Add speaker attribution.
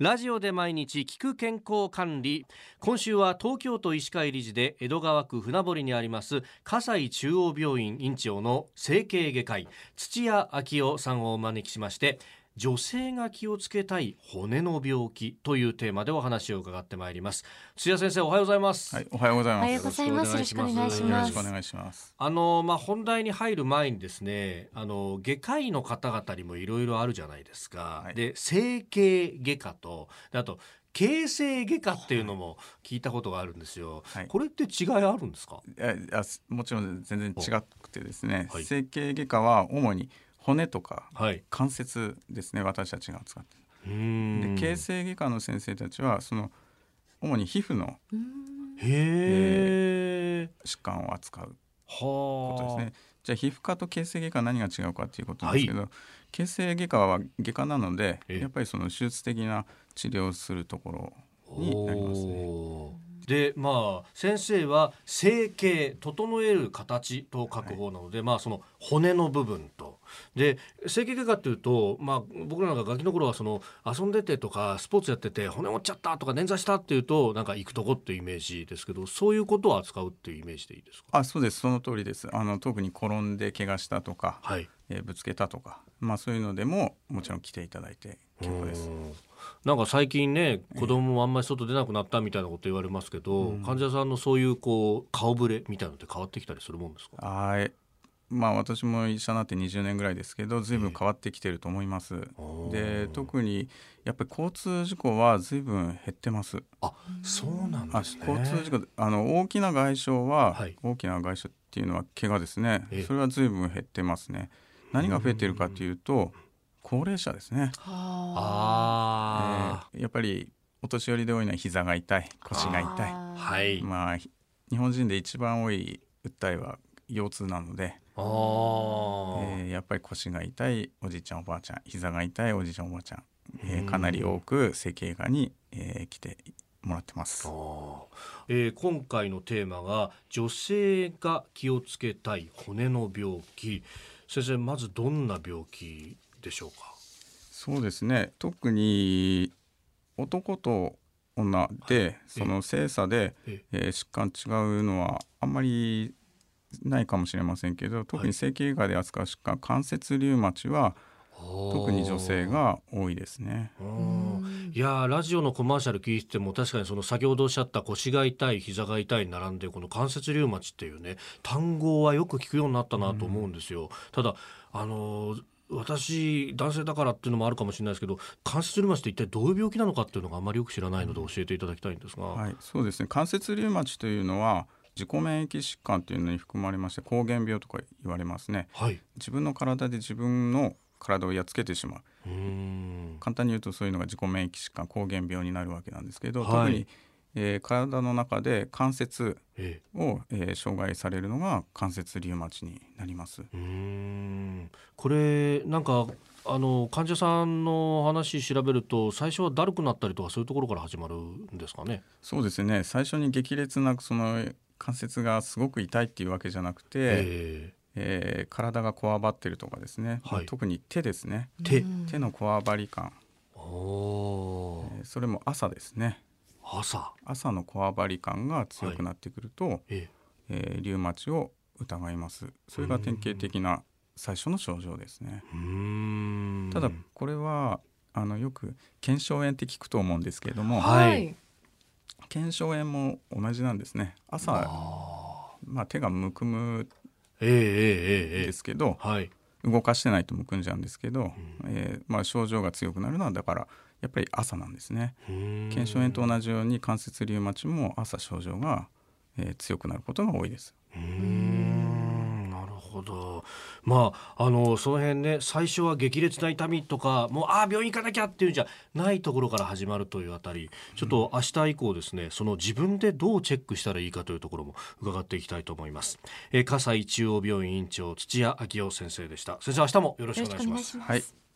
Speaker 1: ラジオで毎日聞く健康管理。今週は東京都医師会理事で江戸川区船堀にあります葛西中央病院院長の整形外科医土屋昭夫さんをお招きしまして女性が気をつけたい骨の病気というテーマでお話を伺ってまいります。土屋先生おはようございます。
Speaker 2: はい、おはようございます。
Speaker 3: おはようございます。よろしくお願いし
Speaker 2: よろ
Speaker 3: ます。
Speaker 2: しくお。願いします。
Speaker 1: あのまあ本題に入る前にですねあの外科医の方々にもいろいろあるじゃないですか、
Speaker 2: はい。
Speaker 1: で整形外科とであと形成外科っていうのも聞いたことがあるんですよ、
Speaker 2: はい。
Speaker 1: これって違いあるんですか？
Speaker 2: えあすもちろん全然違くてですね、
Speaker 1: はい。
Speaker 2: 整形外科は主に骨とか
Speaker 1: はい。
Speaker 2: 関節ですね私たちが扱ってで形成外科の先生たちはその主に皮膚の
Speaker 1: へえ
Speaker 2: 疾患を扱う。
Speaker 1: は
Speaker 2: ことです
Speaker 1: あ
Speaker 2: ね。じゃあ皮膚科と形成外科何が違うかっていうことなんですけど、形成外科は外科なので
Speaker 1: ええ。
Speaker 2: やっぱりその手術的な治療をするところになりますね。
Speaker 1: でまあ先生は整形整える形と書く方なので、まあその骨の部分とで整形外科っていうと、まあ、僕らなんかガキの頃はその遊んでてとかスポーツやってて骨折っちゃったとか捻挫したっていうとなんか行くとこっていうイメージですけどそういうことを扱うっていうイメージでいいですか？
Speaker 2: あそうです。その通りです。あの特に転んで怪我したとか、
Speaker 1: はい。
Speaker 2: えーぶつけたとか、まあ、そういうのでももちろん来ていただいて結構です。
Speaker 1: う。ん。なんか最近ね子供もあんまり外出なくなったみたいなこと言われますけど、患者さんのそういうこう顔ぶれみたいなのって変わってきたりするもんですか？
Speaker 2: はいまあ私も医者になって20年ぐらいですけど随分変わってきてると思います。で特にやっぱり交通事故は随分減ってます。
Speaker 1: あそうなん
Speaker 2: あ
Speaker 1: ですね。
Speaker 2: 交通事故あの大きな外傷は、
Speaker 1: はい。
Speaker 2: 大きな外傷っていうのは怪我ですね。
Speaker 1: ええ。
Speaker 2: それは随分減ってますね。何が増えてるかというと高齢者ですね。
Speaker 1: あ。
Speaker 2: えーやっぱりお年寄りで多いのは膝が痛い腰が痛い。
Speaker 1: あはい、
Speaker 2: まあひ日本人で一番多い訴えは腰痛なので、
Speaker 1: あー。
Speaker 2: えーやっぱり腰が痛いおじいちゃんおばあちゃん膝が痛いおじいちゃんおばあちゃん、えーかなり多く整形外に、えー来てもらってます。
Speaker 1: えー今回のテーマが女性が気をつけたい骨の病気。先生まずどんな病気でしょうか？
Speaker 2: そうですね。特に男と女で、その性差で、
Speaker 1: え。
Speaker 2: えー疾患違うのはあんまりないかもしれませんけど特に整形外で扱う疾患関節リウマチは特に女性が多いですね。
Speaker 1: うんいやーラジオのコマーシャル聞いてても確かにその先ほどおっしゃった腰が痛い膝が痛いに並んでこの関節リウマチっていうね単語はよく聞くようになったなと思うんですよ。ただあのー私男性だからっていうのもあるかもしれないですけど関節リウマチって一体どういう病気なのかっていうのがあまりよく知らないので教えていただきたいんですが、
Speaker 2: はい、そうですね。関節リウマチというのは自己免疫疾患というのに含まれまして膠原病とか言われますね。
Speaker 1: はい、
Speaker 2: 自分の体で自分の体をやっつけてしまう。簡単に言うとそういうのが自己免疫疾患膠原病になるわけなんですけど、
Speaker 1: はい。
Speaker 2: 特に、えー体の中で関節
Speaker 1: え
Speaker 2: を、えー障害されるのが関節リウマチになります。
Speaker 1: これなんかあの患者さんの話調べると最初はだるくなったりとかそういうところから始まるんですかね？
Speaker 2: そうですね。最初に激烈なその関節がすごく痛いっていうわけじゃなくて、
Speaker 1: え
Speaker 2: え。ー体がこわばってるとかですね、
Speaker 1: はい。
Speaker 2: 特に手ですね。
Speaker 1: え手、
Speaker 2: 手のこわばり感。
Speaker 1: おー。
Speaker 2: えーそれも朝ですね。
Speaker 1: 朝、
Speaker 2: 朝のこわばり感が強くなってくると、
Speaker 1: え
Speaker 2: え。ーリウマチを疑います。それが典型的な最初の症状ですね。ただこれはあのよく腱鞘炎って聞くと思うんですけれども、
Speaker 1: はい
Speaker 2: 腱鞘炎も同じなんですね。朝まあ、手がむくむ
Speaker 1: ですけど、えーえーえ
Speaker 2: ー
Speaker 1: はい、
Speaker 2: 動かしてないとむくんじゃうんですけど、うん、えー、まあ、症状が強くなるのはだからやっぱり朝なんですね。腱鞘炎と同じように関節リウマチも朝症状が、えー、強くなることが多いです。
Speaker 1: うん。ほど。まああのその辺ね最初は激烈な痛みとかもうああ病院行かなきゃっていうんじゃないところから始まるというあたり。ちょっと明日以降ですねその自分でどうチェックしたらいいかというところも伺っていきたいと思います、えー、葛西中央病院院長土屋昭夫先生でした。先生明日もよろしくお願いします。
Speaker 3: よろしくお願いします。
Speaker 2: はい